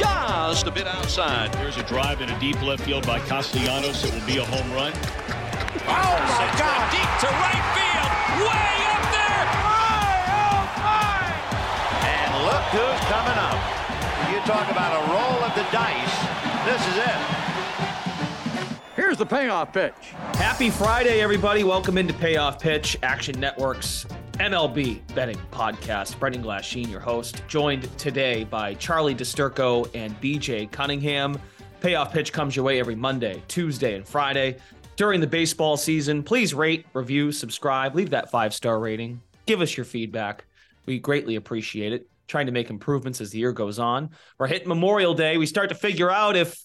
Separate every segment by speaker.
Speaker 1: just a bit outside.
Speaker 2: Here's a drive in a deep left field by Castellanos. It will be a home run.
Speaker 3: Oh my
Speaker 1: Sends
Speaker 3: God!
Speaker 1: deep to right field, way up there. Oh my!
Speaker 4: And look who's coming up. You talk about a roll of the dice. This is it.
Speaker 5: Here's the payoff pitch.
Speaker 6: Happy Friday, everybody. Welcome into Payoff Pitch, Action Network's MLB betting podcast. Brendan Glasheen, your host, joined today by Charlie DiSturco and BJ Cunningham. Payoff Pitch comes your way every Monday, Tuesday, and Friday during the baseball season. Please rate, review, subscribe, leave that five star rating, give us your feedback. We greatly appreciate it. Trying to make improvements as the year goes on. We're hitting Memorial Day. We start to figure out if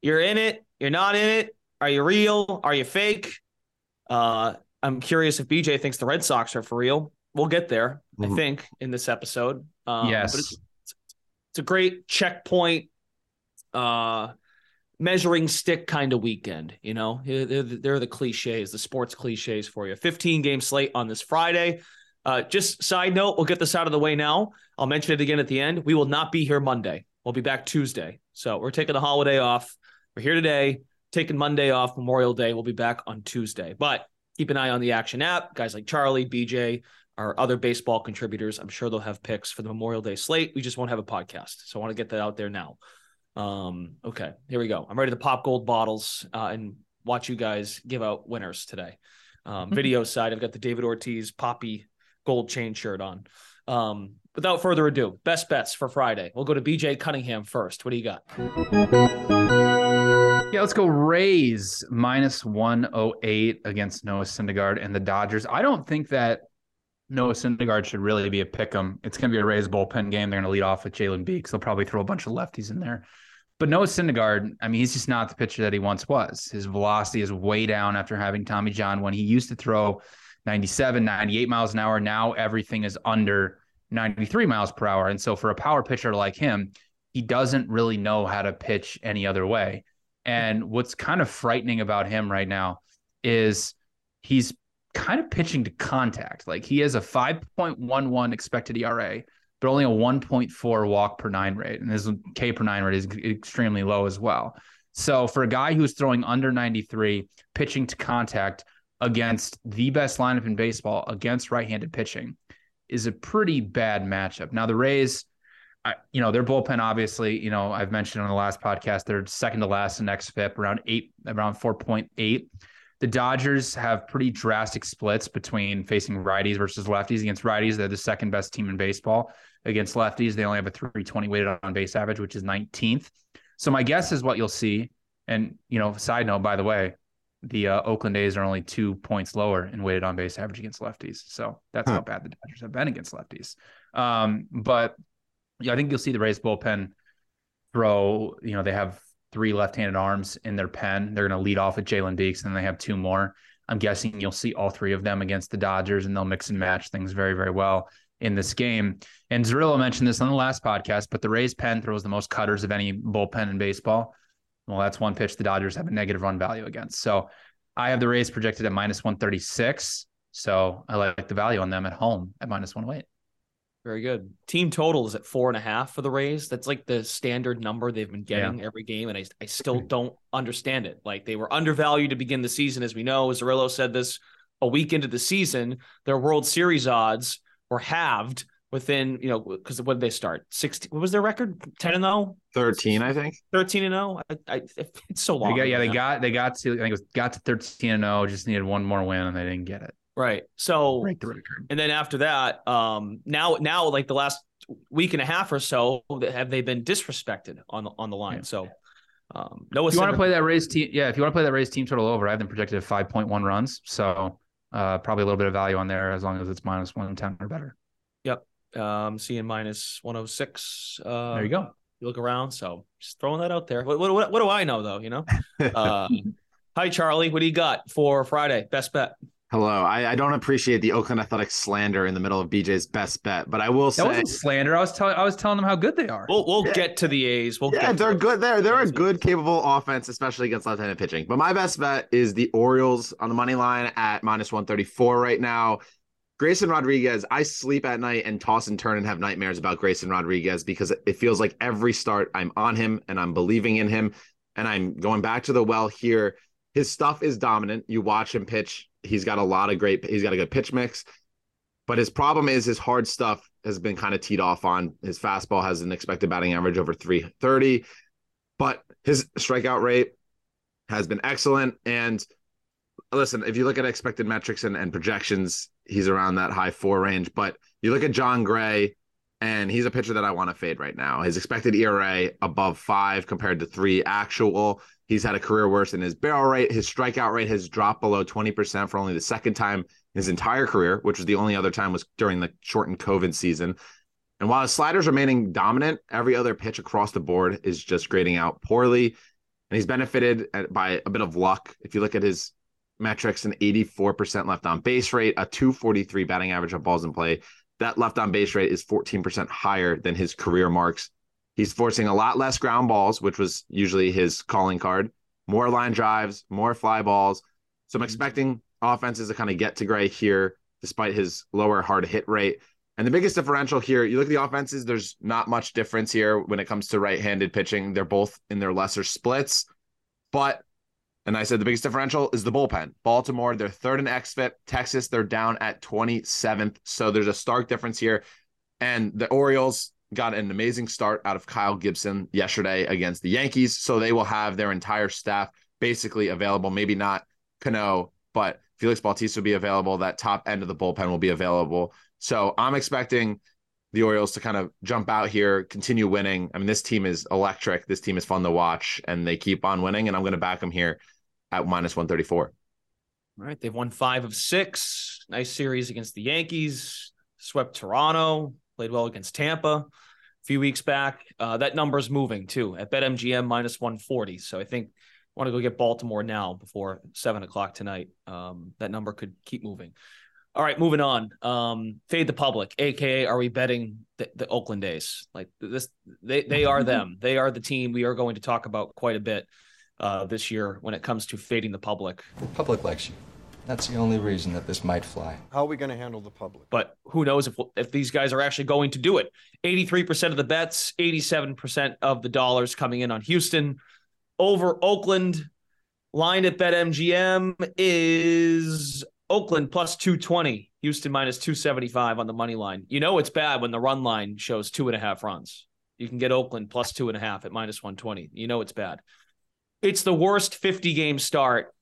Speaker 6: you're in it, you're not in it. Are you real? Are you fake? Uh, I'm curious if BJ thinks the Red Sox are for real. We'll get there, I think, in this episode. Um,
Speaker 7: Yes.
Speaker 6: But it's, it's a great checkpoint, uh, measuring stick kind of weekend. You know, they're, they're, they're the cliches, the sports cliches for you. 15 game slate on this Friday. Uh, just side note, we'll get this out of the way now. I'll mention it again at the end. We will not be here Monday. We'll be back Tuesday. So we're taking the holiday off. We're here today, taking Monday off, Memorial Day. We'll be back on Tuesday. But keep an eye on the Action app. Guys like Charlie, BJ, our other baseball contributors. I'm sure they'll have picks for the Memorial Day slate. We just won't have a podcast. So I want to get that out there now. Um, okay, here we go. I'm ready to pop gold bottles uh, and watch you guys give out winners today. Um, video side, I've got the David Ortiz Papi gold chain shirt on. Um, without further ado, best bets for Friday. We'll go to BJ Cunningham first. What do you got?
Speaker 7: Yeah, let's go Rays minus 108 against Noah Syndergaard and the Dodgers. I don't think that Noah Syndergaard should really be a pick 'em. It's going to be a Rays bullpen game. They're going to lead off with Jalen Beeks. They'll probably throw a bunch of lefties in there. But Noah Syndergaard, I mean, he's just not the pitcher that he once was. His velocity is way down after having Tommy John when he used to throw 97, 98 miles an hour. Now everything is under 93 miles per hour. And so for a power pitcher like him, he doesn't really know how to pitch any other way. And what's kind of frightening about him right now is he's kind of pitching to contact. Like he has a 5.11 expected ERA, but only a 1.4 walk per nine rate. And his K per nine rate is extremely low as well. So for a guy who's throwing under 93, pitching to contact against the best lineup in baseball against right-handed pitching is a pretty bad matchup. Now the Rays, I, you know, their bullpen obviously, you know, I've mentioned on the last podcast, they're second to last in xFIP, around eight, around 4.8. The Dodgers have pretty drastic splits between facing righties versus lefties. Against righties, they're the second best team in baseball. Against lefties, they only have a 320 weighted on base average, which is 19th. So my guess is what you'll see. And, you know, side note, by the way, the uh, Oakland A's are only two points lower in weighted on base average against lefties. So that's how bad the Dodgers have been against lefties. Um, but yeah, I think you'll see the Rays bullpen throw, you know, they have three left-handed arms in their pen. They're going to lead off with Jalen Beeks, and they have two more. I'm guessing you'll see all three of them against the Dodgers, and they'll mix and match things very, very well in this game. And Zerillo mentioned this on the last podcast, but the Rays pen throws the most cutters of any bullpen in baseball. Well, that's one pitch the Dodgers have a negative run value against. So I have the Rays projected at minus 136. So I like the value on them at home at minus 108.
Speaker 6: Very good. Team total is at four and a half for the Rays. That's like the standard number they've been getting yeah. every game. And I, I still mm-hmm. don't understand it. Like they were undervalued to begin the season, as we know. Zerillo said this a week into the season. Their World Series odds were halved within, you know, because what did they start? 16. What was their record? 10 and 0?
Speaker 8: 13, I think.
Speaker 6: 13 and 0. I, I, it's so long.
Speaker 7: They got, yeah, they got, they got to, I think it was got to 13 and 0, just needed one more win and they didn't get it.
Speaker 6: Right. So, right the record. and then after that, um, now, now like the last week and a half or so, have they been disrespected on the, on the line? Yeah. So, um, no,
Speaker 7: if you want to play that Rays team, yeah, if you want to play that Rays team total over, I have them projected at 5.1 runs. So, uh, probably a little bit of value on there as long as it's minus 110 or better.
Speaker 6: Yep. Um, seeing minus 106. Uh,
Speaker 7: there you go.
Speaker 6: You look around. So just throwing that out there. What, what, what, what do I know though? You know, uh, hi, Charlie. What do you got for Friday? Best bet.
Speaker 8: Hello. I, I, don't appreciate the Oakland Athletics slander in the middle of BJ's best bet, but I will say
Speaker 7: that wasn't slander. I was telling I was telling them how good they are.
Speaker 6: We'll we'll yeah. get to the A's. We'll
Speaker 8: yeah, they're good. They're they're a good, capable offense, especially against left-handed pitching. But my best bet is the Orioles on the money line at minus one thirty four right now. Grayson Rodriguez, I sleep at night and toss and turn and have nightmares about Grayson Rodriguez because it feels like every start I'm on him and I'm believing in him. And I'm going back to the well here. His stuff is dominant. You watch him pitch. He's got a lot of great, he's got a good pitch mix. But his problem is his hard stuff has been kind of teed off on. His fastball has an expected batting average over 330, but his strikeout rate has been excellent. And listen, if you look at expected metrics and, and projections, he's around that high four range. But you look at Jon Gray, and he's a pitcher that I want to fade right now. His expected ERA above five compared to three actual. He's had a career worse in his barrel rate. His strikeout rate has dropped below 20% for only the second time in his entire career, which was the only other time was during the shortened COVID season. And while his sliders remaining dominant, every other pitch across the board is just grading out poorly. And he's benefited by a bit of luck. If you look at his metrics an 84% left on base rate, a 243 batting average of balls in play. That left on base rate is 14% higher than his career marks. He's forcing a lot less ground balls, which was usually his calling card, more line drives, more fly balls. So I'm expecting offenses to kind of get to Gray here, despite his lower hard hit rate. And the biggest differential here, you look at the offenses, there's not much difference here when it comes to right handed pitching. They're both in their lesser splits. But and I said the biggest differential is the bullpen. Baltimore, they're third in XFIP. Texas, they're down at 27th. So there's a stark difference here. And the Orioles got an amazing start out of Kyle Gibson yesterday against the Yankees. So they will have their entire staff basically available. Maybe not Cano, but Felix Bautista will be available. That top end of the bullpen will be available. So I'm expecting the Orioles to kind of jump out here, continue winning. I mean, this team is electric. This team is fun to watch, and they keep on winning. And I'm going to back them here at minus 134.
Speaker 6: All right. They've won five of six. Nice series against the Yankees, swept Toronto, played well against Tampa a few weeks back. Uh, that number is moving too at BetMGM minus 140. So I think I want to go get Baltimore now before seven o'clock tonight. Um, that number could keep moving. All right, moving on. Um, fade the public, aka are we betting the, the Oakland A's? Like this, they they are them. They are the team we are going to talk about quite a bit uh, this year when it comes to fading the public.
Speaker 9: The public likes you. That's the only reason that this might fly.
Speaker 10: How are we going to handle the public?
Speaker 6: But who knows if if these guys are actually going to do it? Eighty three percent of the bets, eighty seven percent of the dollars coming in on Houston over Oakland. Line at BetMGM is Oakland plus 220, Houston minus 275 on the money line. You know it's bad when the run line shows two and a half runs. You can get Oakland plus two and a half at minus 120. You know it's bad. It's the worst 50 game start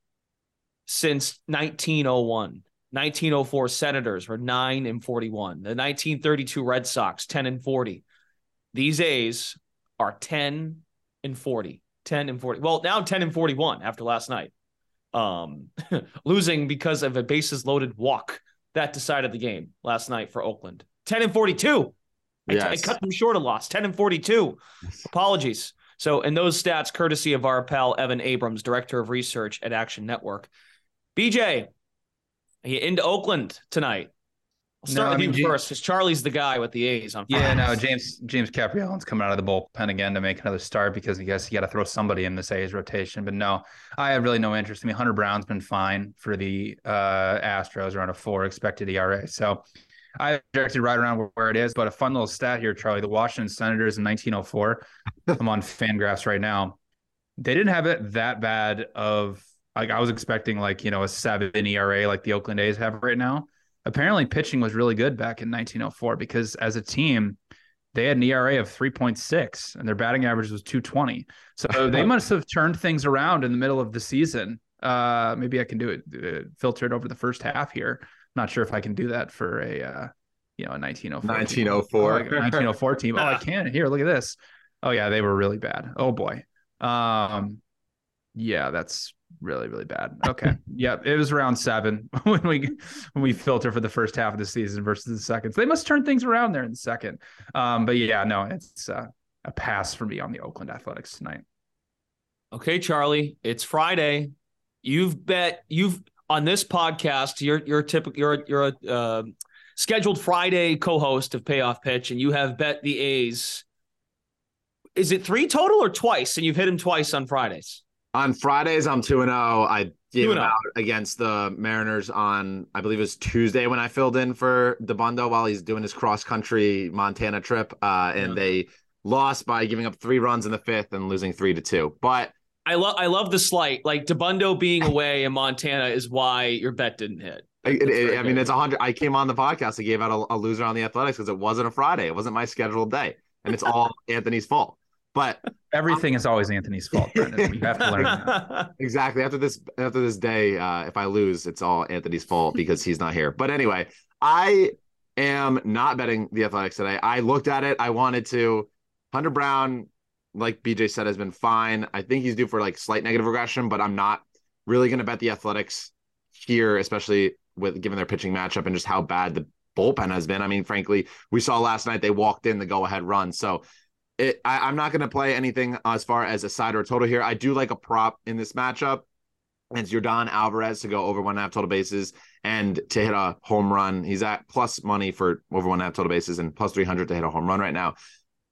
Speaker 6: since 1901. 1904 Senators were 9 and 41. The 1932 Red Sox 10 and 40. These A's are 10 and 40. 10 and 40. Well, now 10 and 41 after last night. Um, losing because of a bases loaded walk that decided the game last night for Oakland. 10 and 42. Yes. I, cut them short of loss. 10 and 42. Apologies. So, and those stats, courtesy of our pal Evan Abrams, director of research at Action Network. BJ, you into Oakland tonight? I'll start
Speaker 7: No,
Speaker 6: with
Speaker 7: I mean,
Speaker 6: you
Speaker 7: James-
Speaker 6: first, because Charlie's the guy with the A's on.
Speaker 7: The Yeah, no, James James Kaprielian's coming out of the bullpen again to make another start because I guess you got to throw somebody in this A's rotation. But no, I have really no interest. I mean, Hunter Brown's been fine for the uh, Astros around a four expected ERA. So I projected right around where it is. But a fun little stat here, Charlie: the Washington Senators in 1904. I'm on Fangraphs right now. They didn't have it that bad of like I was expecting like you know a seven ERA like the Oakland A's have right now apparently pitching was really good back in 1904 because as a team they had an ERA of 3.6 and their batting average was 220. So they must have turned things around in the middle of the season. Uh, maybe I can do it, uh, filter it over the first half here. Not sure if I can do that for a, uh, you know, a 1904.
Speaker 8: 1904.
Speaker 7: Oh, I 1904 team. Oh, I can. Here, look at this. Oh yeah, they were really bad. Oh boy. Um, yeah, that's really really bad. Okay, yeah, it was around seven when we when we filter for the first half of the season versus the second. So they must turn things around there in the second. Um, but yeah, no, it's uh, a pass for me on the Oakland Athletics tonight.
Speaker 6: Okay, Charlie, it's Friday. You've bet you've on this podcast. You're you're typical. You're you're a uh, scheduled Friday co-host of Payoff Pitch, and you have bet the A's. Is it three total or twice? And you've hit him twice on Fridays.
Speaker 8: On Fridays, I'm 2 and 0. I gave
Speaker 6: 2-0.
Speaker 8: him out against the Mariners on, I believe it was Tuesday when I filled in for Dabbundo while he's doing his cross country Montana trip. Uh, and
Speaker 6: Yeah.
Speaker 8: they lost by giving up three runs in the fifth and losing three to two. But
Speaker 6: I love I love the slight. Like Dabbundo being away in Montana is why your bet didn't hit.
Speaker 8: it- it- I mean, it's a hundred. I came on the podcast. I gave out a, a loser on the Athletics because it wasn't a Friday. It wasn't my scheduled day, and it's all Anthony's fault. But
Speaker 7: Everything is always Anthony's fault, Brendan. You have to learn that.
Speaker 8: exactly after this after this day, uh, if I lose, it's all Anthony's fault because he's not here. But anyway, I am not betting the Athletics today. I looked at it. I wanted to. Hunter Brown, like BJ said, has been fine. I think he's due for like slight negative regression, but I'm not really going to bet the Athletics here, especially with given their pitching matchup and just how bad the bullpen has been. I mean, frankly, we saw last night they walked in the go ahead run. So it, I, I'm not going to play anything as far as a side or a total here. I do like a prop in this matchup. It's Yordan Alvarez to go over one and a half total bases and to hit a home run. He's at plus money for over one and a half total bases and plus 300 to hit a home run right now.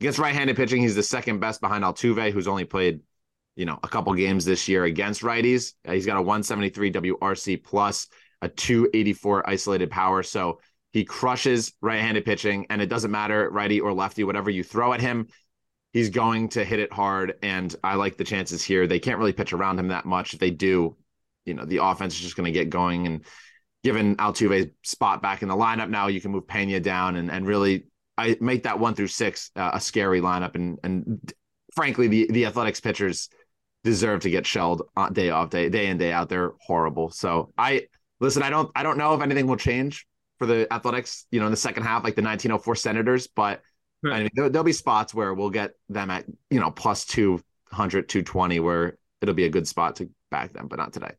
Speaker 8: Against right handed pitching, he's the second best behind Altuve, who's only played, you know, a couple games this year against righties. Uh, he's got a 173 WRC plus a 284 isolated power. So he crushes right handed pitching, and it doesn't matter righty or lefty, whatever you throw at him, he's going to hit it hard. And I like the chances here. They can't really pitch around him that much. If they do, you know, the offense is just going to get going. And given Altuve's spot back in the lineup now, you can move Pena down and, and really I make that one through six uh, a scary lineup. And and frankly, the the Athletics pitchers deserve to get shelled day off day day in day out. They're horrible. So I listen. I don't I don't know if anything will change for the Athletics. You know, in the second half, like the 1904 Senators, but. I mean, there, there'll be spots where we'll get them at, you know, plus 200, 220, where it'll be a good spot to back them, but not today.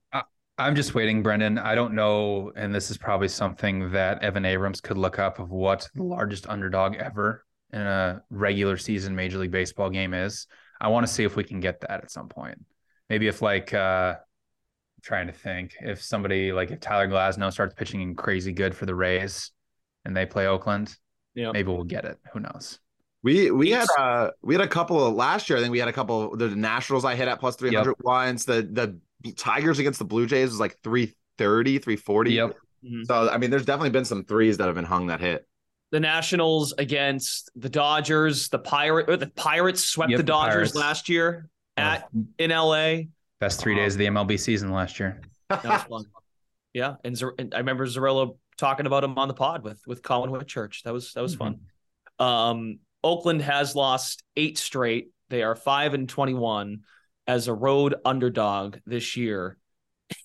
Speaker 7: I'm just waiting, Brendan. I don't know, and this is probably something that Evan Abrams could look up of what the largest underdog ever in a regular season Major League Baseball game is. I want to see if we can get that at some point. Maybe if like uh I'm trying to think if somebody like if Tyler Glasnow starts pitching in crazy good for the Rays and they play Oakland,
Speaker 6: Yeah.
Speaker 7: maybe we'll get it. Who knows?
Speaker 8: We we had uh we had a couple of last year. I think we had a couple the Nationals I hit at plus 300 once. The the Tigers against the Blue Jays was like 330, 340.
Speaker 7: Yep.
Speaker 6: Mhm.
Speaker 8: So I mean, there's definitely been some threes that have been hung that hit.
Speaker 6: the Nationals against the Dodgers. The pirate or the Pirates swept
Speaker 7: Yep,
Speaker 6: the
Speaker 7: the
Speaker 6: Dodgers
Speaker 7: Pirates.
Speaker 6: last year at in LA.
Speaker 7: Best three days of the MLB season last year.
Speaker 6: That was fun. yeah, and, Zar- and I remember Zerillo talking about him on the pod with with Collin Whitchurch. That was that was fun. Um, Oakland has lost eight straight. They are five and twenty one as a road underdog this year.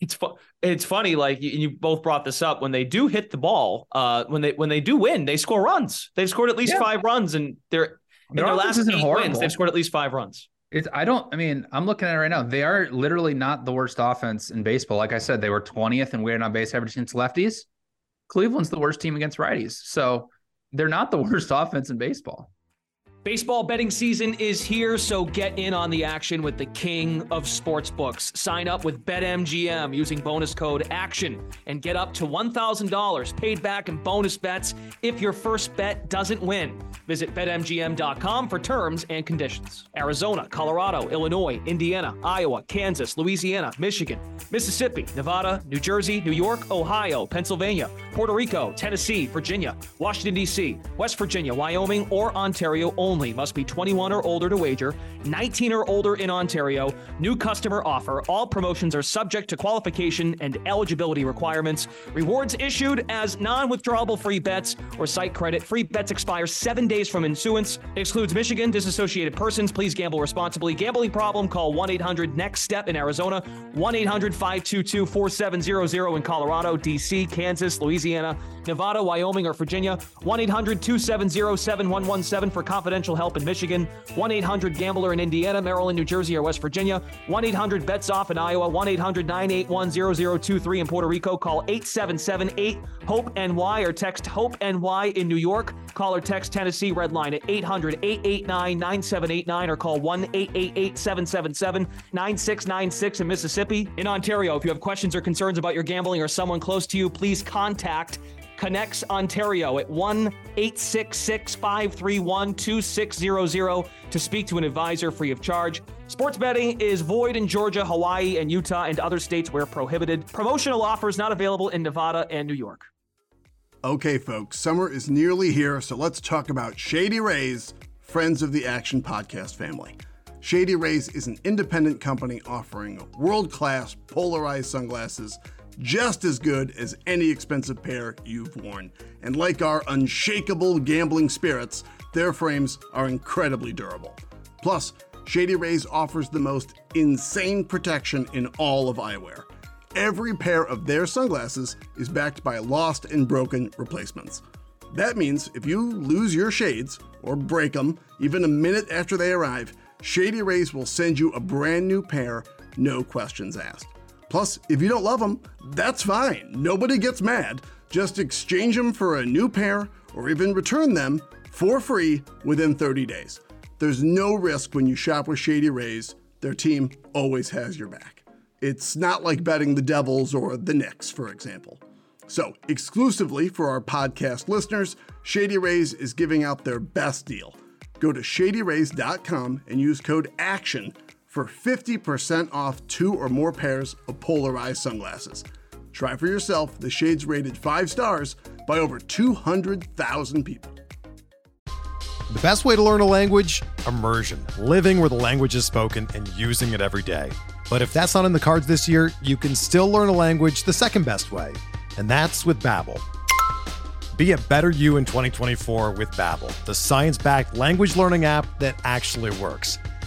Speaker 6: It's fu- it's funny, like you, you both brought this up. When they do hit the ball, uh, when they when they do win, they score runs. They've scored at least
Speaker 7: Yeah.
Speaker 6: five runs, and they're in
Speaker 7: Their
Speaker 6: their last
Speaker 7: isn't
Speaker 6: eight
Speaker 7: horrible.
Speaker 6: wins, they've scored at least five runs.
Speaker 7: It's I don't I mean, I'm looking at it right now. They are literally not the worst offense in baseball. Like I said, they were 20th in weighted on base average against lefties. Cleveland's the worst team against righties. So they're not the worst offense in baseball.
Speaker 6: Baseball betting season is here, so get in on the action with the king of sportsbooks. Sign up with BetMGM using bonus code ACTION and get up to $1,000 paid back in bonus bets if your first bet doesn't win. Visit BetMGM.com for terms and conditions. Arizona, Colorado, Illinois, Indiana, Iowa, Kansas, Louisiana, Michigan, Mississippi, Nevada, New Jersey, New York, Ohio, Pennsylvania, Puerto Rico, Tennessee, Virginia, Washington, D.C., West Virginia, Wyoming, or Ontario only. Must be 21 or older to wager, 19 or older in Ontario. New customer offer. All promotions are subject to qualification and eligibility requirements. Rewards issued as non withdrawable free bets or site credit. Free bets expire seven days from issuance. Excludes Michigan, disassociated persons. Please gamble responsibly. Gambling problem? Call 1 800 NEXT STEP in Arizona, 1 800 522 4700 in Colorado, D.C., Kansas, Louisiana, Nevada, Wyoming, or Virginia. 1 800 270 7117 for confidential help in Michigan, 1 800 Gambler in Indiana, Maryland, New Jersey, or West Virginia, 1 800 Bets Off in Iowa, 1 800 981 0023 in Puerto Rico. Call 877 8 HOPE NY or text HOPE NY in New York. Call or text Tennessee Red Line at 800 889 9789 or call 1 888 777 9696 in Mississippi. In Ontario, if you have questions or concerns about your gambling or someone close to you, please contact ConnexOntario at 1 866 531 2600 to speak to an advisor free of charge. Sports betting is void in Georgia, Hawaii, and Utah, and other states where prohibited. Promotional offers not available in Nevada and New York.
Speaker 10: Okay, folks, summer is nearly here, so let's talk about Shady Rays, friends of the Action Podcast family. Shady Rays is an independent company offering world class polarized sunglasses just as good as any expensive pair you've worn. And like our unshakable gambling spirits, their frames are incredibly durable. Plus, Shady Rays offers the most insane protection in all of eyewear. Every pair of their sunglasses is backed by lost and broken replacements. That means if you lose your shades or break them even a minute after they arrive, Shady Rays will send you a brand new pair, no questions asked. Plus, if you don't love them, that's fine. Nobody gets mad. Just exchange them for a new pair or even return them for free within 30 days. There's no risk when you shop with Shady Rays. Their team always has your back. It's not like betting the Devils or the Knicks, for example. So, exclusively for our podcast listeners, Shady Rays is giving out their best deal. Go to shadyrays.com and use code ACTION for 50% off two or more pairs of polarized sunglasses. Try for yourself the shades rated 5 stars by over 200,000 people.
Speaker 11: The best way to learn a language? Immersion. Living where the language is spoken and using it every day. But if that's not in the cards this year, you can still learn a language the second best way, and that's with Babbel. Be a better you in 2024 with Babbel, the science-backed language learning app that actually works.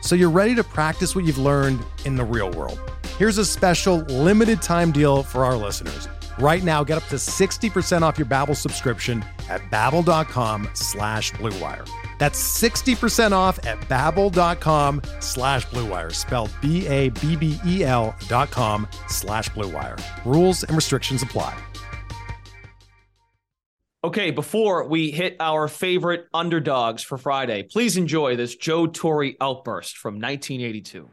Speaker 11: so you're ready to practice what you've learned in the real world. Here's a special limited time deal for our listeners. Right now, get up to 60% off your Babbel subscription at babbel.com slash bluewire. That's 60% off at babbel.com slash bluewire, spelled B-A-B-B-E-L dot com slash bluewire. Rules and restrictions apply.
Speaker 6: Okay, before we hit our favorite underdogs for Friday, please enjoy this Joe Torre outburst from 1982.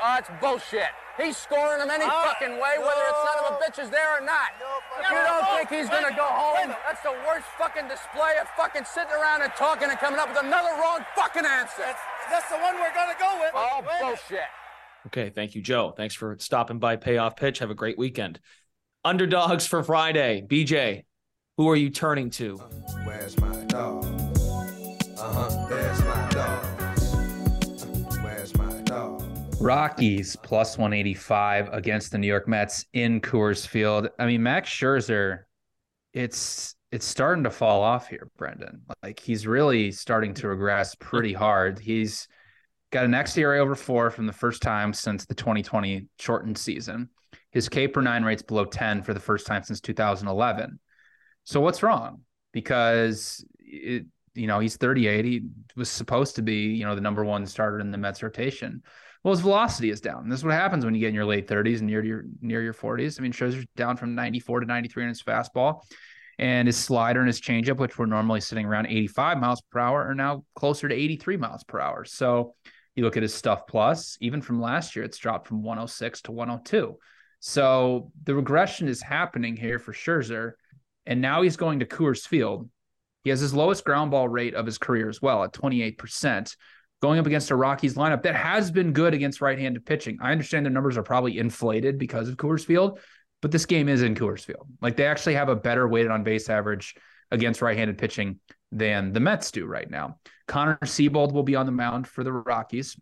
Speaker 12: Oh, it's bullshit. He's scoring them any uh, fucking way, no. whether it's son of a bitch is there or not. No, if you don't think he's going to go home, that's the worst fucking display of fucking sitting around and talking and coming up with another wrong fucking answer.
Speaker 3: That's, that's the one we're going to go with.
Speaker 12: Oh, Wait. bullshit.
Speaker 6: Okay, thank you, Joe. Thanks for stopping by Payoff Pitch. Have a great weekend. Underdogs for Friday. BJ, who are you turning to?
Speaker 13: Where's my dog? Uh-huh, there's my dog.
Speaker 7: Rockies plus 185 against the New York Mets in Coors Field. I mean, Max Scherzer, it's it's starting to fall off here, Brendan. Like he's really starting to regress pretty hard. He's Got an xERA over four from the first time since the 2020 shortened season. His K per nine rate's below 10 for the first time since 2011. So what's wrong? Because it, you know he's 38. He was supposed to be you know the number one starter in the Mets rotation. Well, his velocity is down. This is what happens when you get in your late 30s and near your near your 40s. I mean, Scherzer's down from 94 to 93 in his fastball, and his slider and his changeup, which were normally sitting around 85 miles per hour, are now closer to 83 miles per hour. So you look at his stuff plus, even from last year, it's dropped from 106 to 102. So the regression is happening here for Scherzer, and now he's going to Coors Field. He has his lowest ground ball rate of his career as well at 28% going up against a Rockies lineup that has been good against right-handed pitching. I understand their numbers are probably inflated because of Coors Field, but this game is in Coors Field. Like they actually have a better weighted on base average against right-handed pitching than the Mets do right now. Connor Seabold will be on the mound for the Rockies.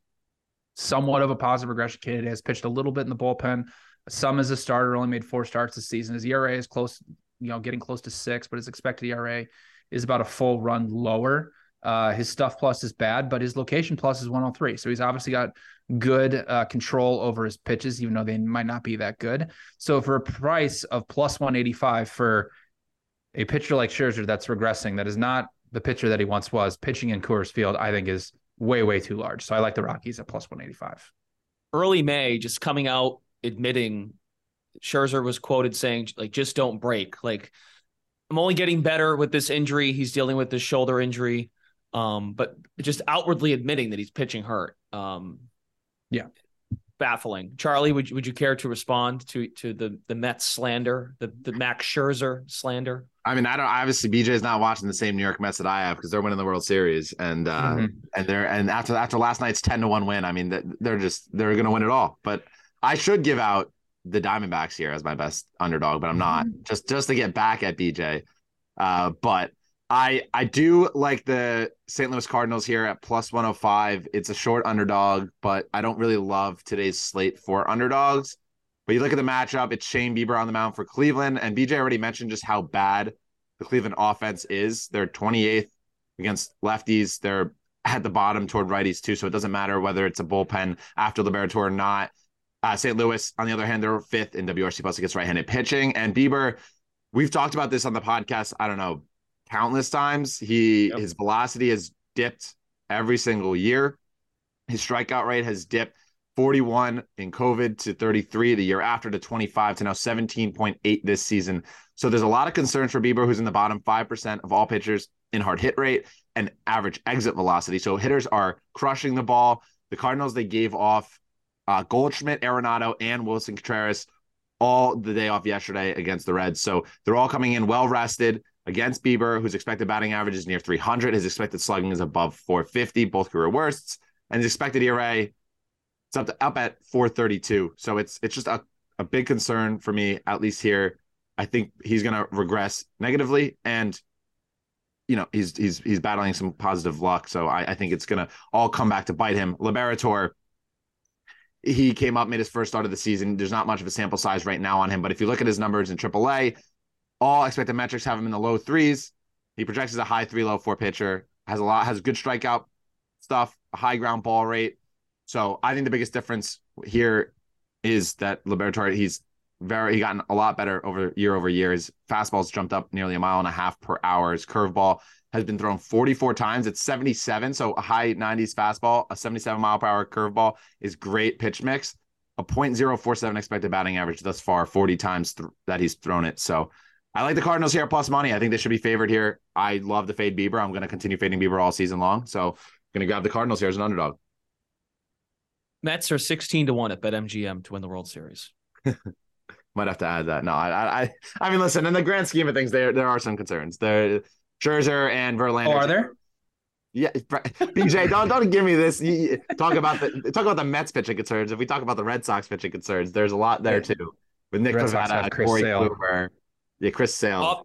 Speaker 7: Somewhat of a positive regression candidate has pitched a little bit in the bullpen. Some as a starter, only made four starts this season. His ERA is close, you know, getting close to six, but his expected ERA is about a full run lower. Uh, his stuff plus is bad, but his location plus is 103. So he's obviously got good uh, control over his pitches, even though they might not be that good. So for a price of plus 185 for a pitcher like Scherzer that's regressing, that is not the pitcher that he once was, pitching in Coors Field, I think is way, way too large. So I like the Rockies at plus 185.
Speaker 6: Early May, just coming out admitting Scherzer was quoted saying, like, just don't break. Like, I'm only getting better with this injury. He's dealing with this shoulder injury um, but just outwardly admitting that he's pitching hurt. Um,
Speaker 7: yeah,
Speaker 6: baffling. Charlie, would you, would you care to respond to to the the Mets slander, the the Max Scherzer slander?
Speaker 8: I mean, I don't obviously BJ is not watching the same New York Mets that I have because they're winning the World Series and uh mm-hmm. and they're and after after last night's 10 to 1 win, I mean they're just they're gonna win it all. But I should give out the Diamondbacks here as my best underdog, but I'm not mm-hmm. just just to get back at BJ. Uh, but I I do like the St. Louis Cardinals here at plus 105. It's a short underdog, but I don't really love today's slate for underdogs. But you look at the matchup, it's Shane Bieber on the mound for Cleveland. And BJ already mentioned just how bad the Cleveland offense is. They're 28th against lefties. They're at the bottom toward righties too. So it doesn't matter whether it's a bullpen after Liberatore or not. Uh, St. Louis, on the other hand, they're fifth in WRC plus against right-handed pitching. And Bieber, we've talked about this on the podcast. I don't know, countless times. He yep. his velocity has dipped every single year. His strikeout rate has dipped 41 in COVID to 33 the year after to 25 to now 17.8 this season. So there's a lot of concerns for Bieber, who's in the bottom 5% of all pitchers in hard hit rate and average exit velocity. So hitters are crushing the ball. The Cardinals, they gave off uh, Goldschmidt, Arenado, and Willson Contreras all the day off yesterday against the Reds. So they're all coming in well rested against Bieber, whose expected batting average is near 300. His expected slugging is above 450, both career worsts, and his expected ERA it's up to, up at 432. So it's it's just a, a big concern for me, at least here. I think he's going to regress negatively, and you know he's he's he's battling some positive luck. So I, I think it's going to all come back to bite him. Liberatore. He came up, made his first start of the season. There's not much of a sample size right now on him, but if you look at his numbers in AAA, all expected metrics have him in the low threes. He projects as a high three, low four pitcher. Has a lot, has good strikeout stuff, high ground ball rate. So I think the biggest difference here is that Liberatore, he's very he gotten a lot better over year over year. His fastball's jumped up nearly a mile and a half per hour. His curveball has been thrown 44 times. It's 77. So a high 90s fastball, a 77 mile per hour curveball is great pitch mix. A 0.047 expected batting average thus far, 40 times th- that he's thrown it. So I like the Cardinals here plus money. I think they should be favored here. I love the fade Bieber. I'm going to continue fading Bieber all season long. So I'm going to grab the Cardinals here as an underdog.
Speaker 6: Mets are 16 to 1 at BetMGM to win the World Series.
Speaker 8: Might have to add that. No, I, I, I mean, listen. In the grand scheme of things, there there are some concerns. There, Scherzer and Verlander.
Speaker 7: Oh, are there?
Speaker 8: Yeah, BJ, don't don't give me this. talk about the talk about the Mets pitching concerns. If we talk about the Red Sox pitching concerns, there's a lot there too. With Nick Pivetta, Corey Kluber, yeah, Chris Sale.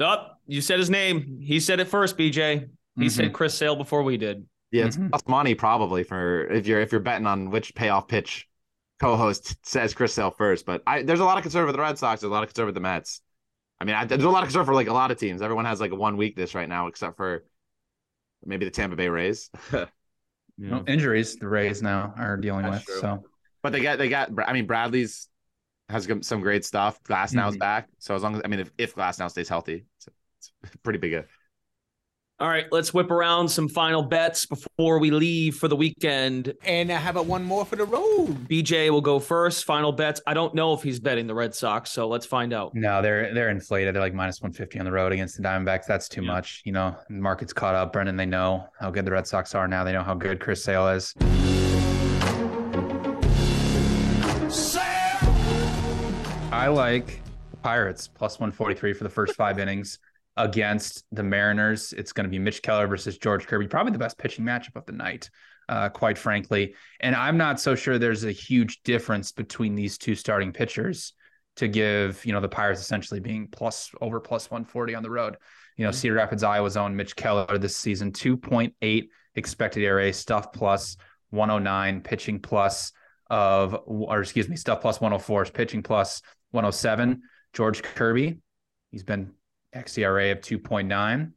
Speaker 6: Oh, oh, you said his name. He said it first, BJ. He mm-hmm. said Chris Sale before we did.
Speaker 8: Yeah, it's mm-hmm. money probably for if you're if you're betting on which payoff pitch co-host says Chris Sale first. But I there's a lot of concern with the Red Sox. There's a lot of concern with the Mets. I mean, I, there's a lot of concern for like a lot of teams. Everyone has like a one weakness right now, except for maybe the Tampa Bay Rays.
Speaker 7: No injuries. The Rays now are dealing
Speaker 8: That's
Speaker 7: with.
Speaker 8: true.
Speaker 7: So
Speaker 8: But they got they got. I mean, Bradley's has some great stuff. Glasnow's
Speaker 6: Mhm.
Speaker 8: back, so as long as I mean, if, if Glass now stays healthy, it's, it's pretty big. A,
Speaker 6: All right, let's whip around some final bets before we leave for the weekend.
Speaker 3: And I have a one more for the road.
Speaker 6: BJ will go first. Final bets. I don't know if he's betting the Red Sox, so let's find out.
Speaker 7: no, they're they're inflated. They're like minus one fifty on the road against the Diamondbacks. That's too much. You know, the market's caught up. Brendan, they know how good the Red Sox are now. They know how good Chris Sale is. I like Pirates plus 143 for the first five innings against the Mariners. It's going to be Mitch Keller versus George Kirby, probably the best pitching matchup of the night, uh, quite frankly. And I'm not so sure there's a huge difference between these two starting pitchers to give, you know, the Pirates essentially being plus over plus 140 on the road. You know, Cedar Rapids, Iowa's own Mitch Keller this season, 2.8 expected ERA, stuff plus 109, pitching plus of, or excuse me, stuff plus 104, pitching plus 107. George Kirby, he's been xERA of 2.9,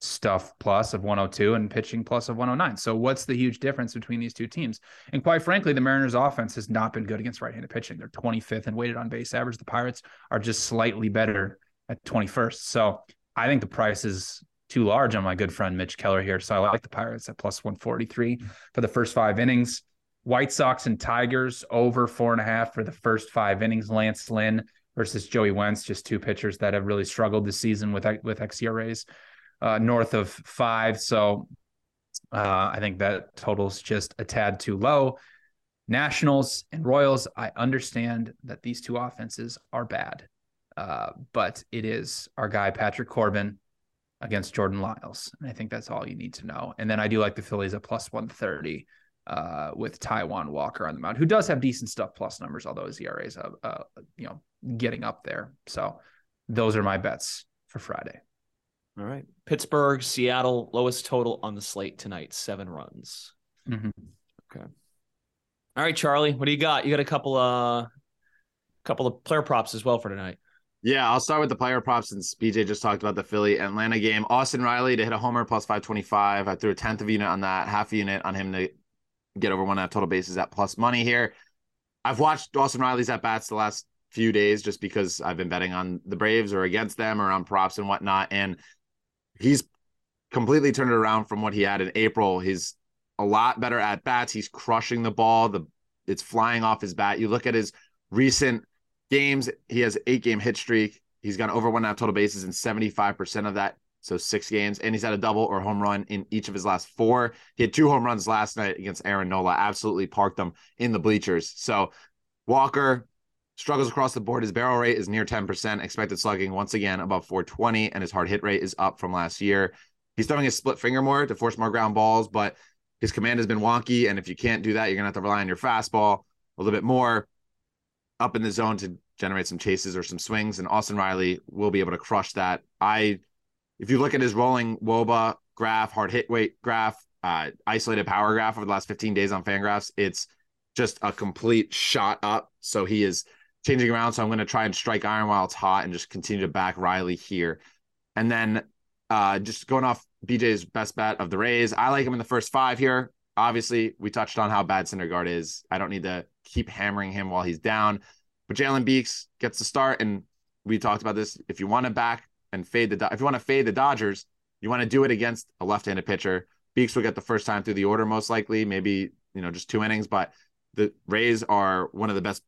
Speaker 7: stuff plus of 102, and pitching plus of 109. So, what's the huge difference between these two teams? And quite frankly, the Mariners' offense has not been good against right handed pitching. They're 25th in weighted on base average. The Pirates are just slightly better at 21st. So, I think the price is too large on my good friend Mitch Keller here. So, I like the Pirates at plus 143 for the first five innings. White Sox and Tigers over four and a half for the first five innings. Lance Lynn versus Joey Wentz, just two pitchers that have really struggled this season with with xERAs uh, north of five. So uh, I think that total's just a tad too low. Nationals and Royals, I understand that these two offenses are bad, uh, but it is our guy Patrick Corbin against Jordan Lyles, and I think that's all you need to know. And then I do like the Phillies at plus one thirty uh, with Taijuan Walker on the mound, who does have decent stuff plus numbers, although his ERA is, uh, uh, you know, getting up there. So those are my bets for Friday.
Speaker 6: All right. Pittsburgh, Seattle, lowest total on the slate tonight, seven runs.
Speaker 7: Mhm.
Speaker 6: Okay. All right, Charlie, what do you got? You got a couple uh couple of player props as well for tonight.
Speaker 8: Yeah, I'll start with the player props since BJ just talked about the Philly Atlanta game. Austin Riley to hit a homer plus 525. I threw a tenth of a unit on that, half a unit on him to get over one and a half total bases at plus money here. I've watched Austin Riley's at bats the last few days just because I've been betting on the Braves or against them or on props and whatnot. And he's completely turned it around from what he had in April. He's a lot better at bats. He's crushing the ball. The it's flying off his bat. You look at his recent games, he has eight game hit streak. He's gone over one and a half total bases in 75% of that. So six games, and he's had a double or home run in each of his last four. He had two home runs last night against Aaron Nola. Absolutely parked them in the bleachers. So Walker struggles across the board. His barrel rate is near 10%. Expected slugging once again above 420, and his hard hit rate is up from last year. He's throwing his split finger more to force more ground balls, but his command has been wonky. And if you can't do that, you're gonna have to rely on your fastball a little bit more up in the zone to generate some chases or some swings. And Austin Riley will be able to crush that. I, if you look at his rolling WOBA graph, hard hit weight graph, uh, isolated power graph over the last 15 days on Fangraphs, it's just a complete shot up. So he is changing around. So I'm going to try and strike iron while it's hot and just continue to back Riley here. And then uh, just going off BJ's best bet of the Rays, I like him in the first five here. Obviously, we touched on how bad Syndergaard is. I don't need to keep hammering him while he's down. But Jalen Beeks gets the start, and we talked about this. If you want to back and fade the, if you want to fade the Dodgers, you want to do it against a left-handed pitcher. Beeks will get the first time through the order, most likely, maybe you know just two innings. But the Rays are one of the best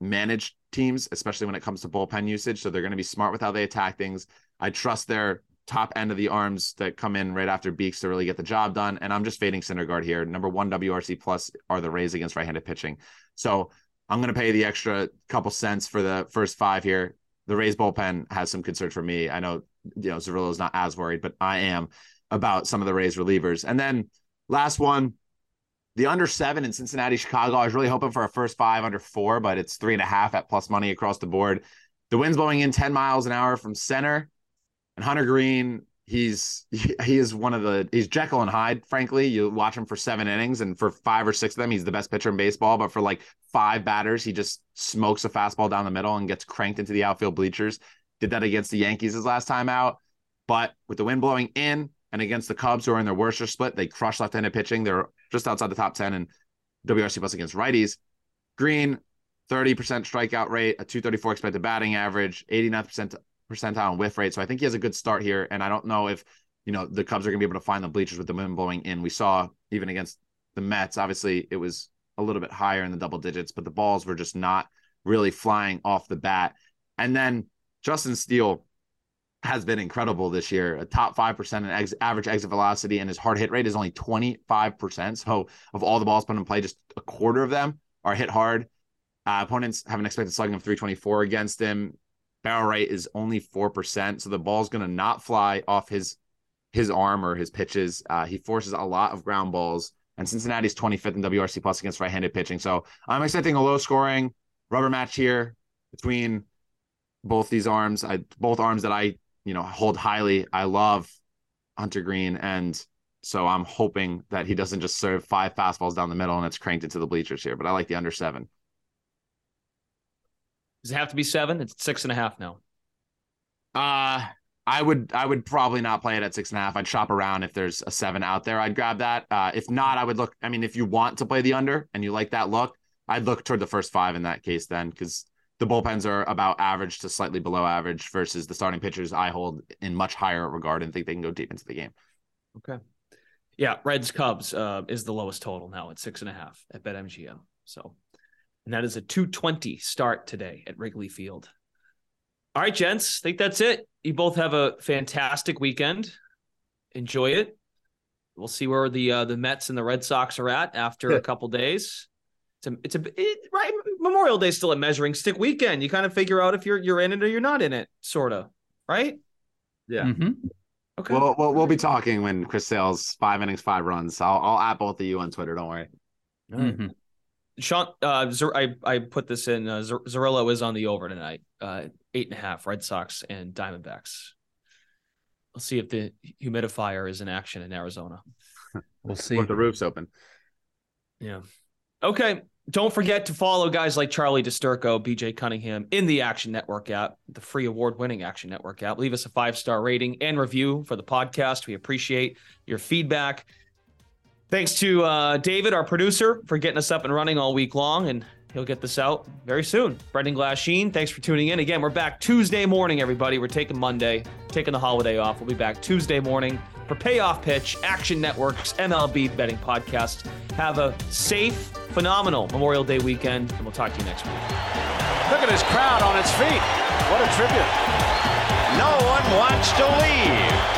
Speaker 8: managed teams, especially when it comes to bullpen usage. So they're going to be smart with how they attack things. I trust their top end of the arms that come in right after Beeks to really get the job done. And I'm just fading Syndergaard here. Number one WRC plus are the Rays against right-handed pitching. So I'm going to pay the extra couple cents for the first five here. The Rays bullpen has some concern for me. I know, you know, Zerillo is not as worried, but I am about some of the Rays relievers. And then last one, the under seven in Cincinnati, Chicago. I was really hoping for a first five under four, but it's three and a half at plus money across the board. The wind's blowing in 10 miles an hour from center. And Hunter Greene, he's he is one of the he's Jekyll and Hyde, frankly. You watch him for seven innings, and for five or six of them, he's the best pitcher in baseball. But for like five batters, he just smokes a fastball down the middle and gets cranked into the outfield bleachers. Did that against the Yankees his last time out. But with the wind blowing in, And against the Cubs, who are in their Worcester split, they crush left-handed pitching. They're just outside the top 10 in WRC plus against righties. Greene, 30% strikeout rate, a 234 expected batting average, 89% percentile and whiff rate. So I think he has a good start here. And I don't know if, you know, the Cubs are going to be able to find the bleachers with the wind blowing in. We saw even against the Mets, obviously it was a little bit higher in the double digits, but the balls were just not really flying off the bat. And then Justin Steele has been incredible this year. A top 5% in ex- average exit velocity and his hard hit rate is only 25%. So of all the balls put in play, just a quarter of them are hit hard. Uh, opponents have an expected slugging of 324 against him. Barrel rate is only 4%. So the ball's going to not fly off his his arm or his pitches. Uh, he forces a lot of ground balls. And Cincinnati's 25th in WRC plus against right-handed pitching. So I'm expecting a low scoring rubber match here between both these arms. I both arms that I you know hold highly. I love Hunter Greene, and so I'm hoping that he doesn't just serve five fastballs down the middle and it's cranked into the bleachers here. But I like the under seven.
Speaker 6: Does it have to be seven? It's six and a half now.
Speaker 8: Uh I would I would probably not play it at six and a half. I'd shop around if there's a seven out there. I'd grab that. Uh, if not, I would look. I mean, if you want to play the under and you like that look, I'd look toward the first five in that case then, because the bullpens are about average to slightly below average versus the starting pitchers I hold in much higher regard and think they can go deep into the game.
Speaker 6: Okay. Yeah, Reds Cubs uh, is the lowest total now at six and a half at BetMGM. So, and that is a 220 start today at Wrigley Field. All right, gents, I think that's it. You both have a fantastic weekend. Enjoy it. We'll see where the uh, the Mets and the Red Sox are at after a couple days. It's a it's a it, right. Memorial Day still a measuring stick weekend. You kind of figure out if you're you're in it or you're not in it, sort of, right?
Speaker 8: Yeah.
Speaker 7: Mm-hmm.
Speaker 6: Okay.
Speaker 8: We'll, we'll we'll be talking when Chris Sale's five innings, five runs. I'll I'll at both of you on Twitter. Don't worry.
Speaker 6: Mm-hmm. Sean, uh, Zer- I I put this in. Uh, Zer- Zerillo is on the over tonight. Uh, eight and a half. Red Sox and Diamondbacks. Let's see if the humidifier is in action in Arizona.
Speaker 7: We'll see.
Speaker 8: If the roof's open.
Speaker 6: Yeah. Okay. Don't forget to follow guys like Charlie DiSturco, BJ Cunningham in the Action Network app, the free award winning Action Network app. Leave us a five star rating and review for the podcast. We appreciate your feedback. Thanks to uh, David, our producer, for getting us up and running all week long, and he'll get this out very soon. Brendan Glasheen, thanks for tuning in. Again, we're back Tuesday morning, everybody. We're taking Monday, taking the holiday off. We'll be back Tuesday morning for Payoff Pitch, Action Network's MLB betting podcast. Have a safe, phenomenal Memorial Day weekend, and we'll talk to you next week.
Speaker 4: Look at this crowd on its feet. What a tribute. No one wants to leave.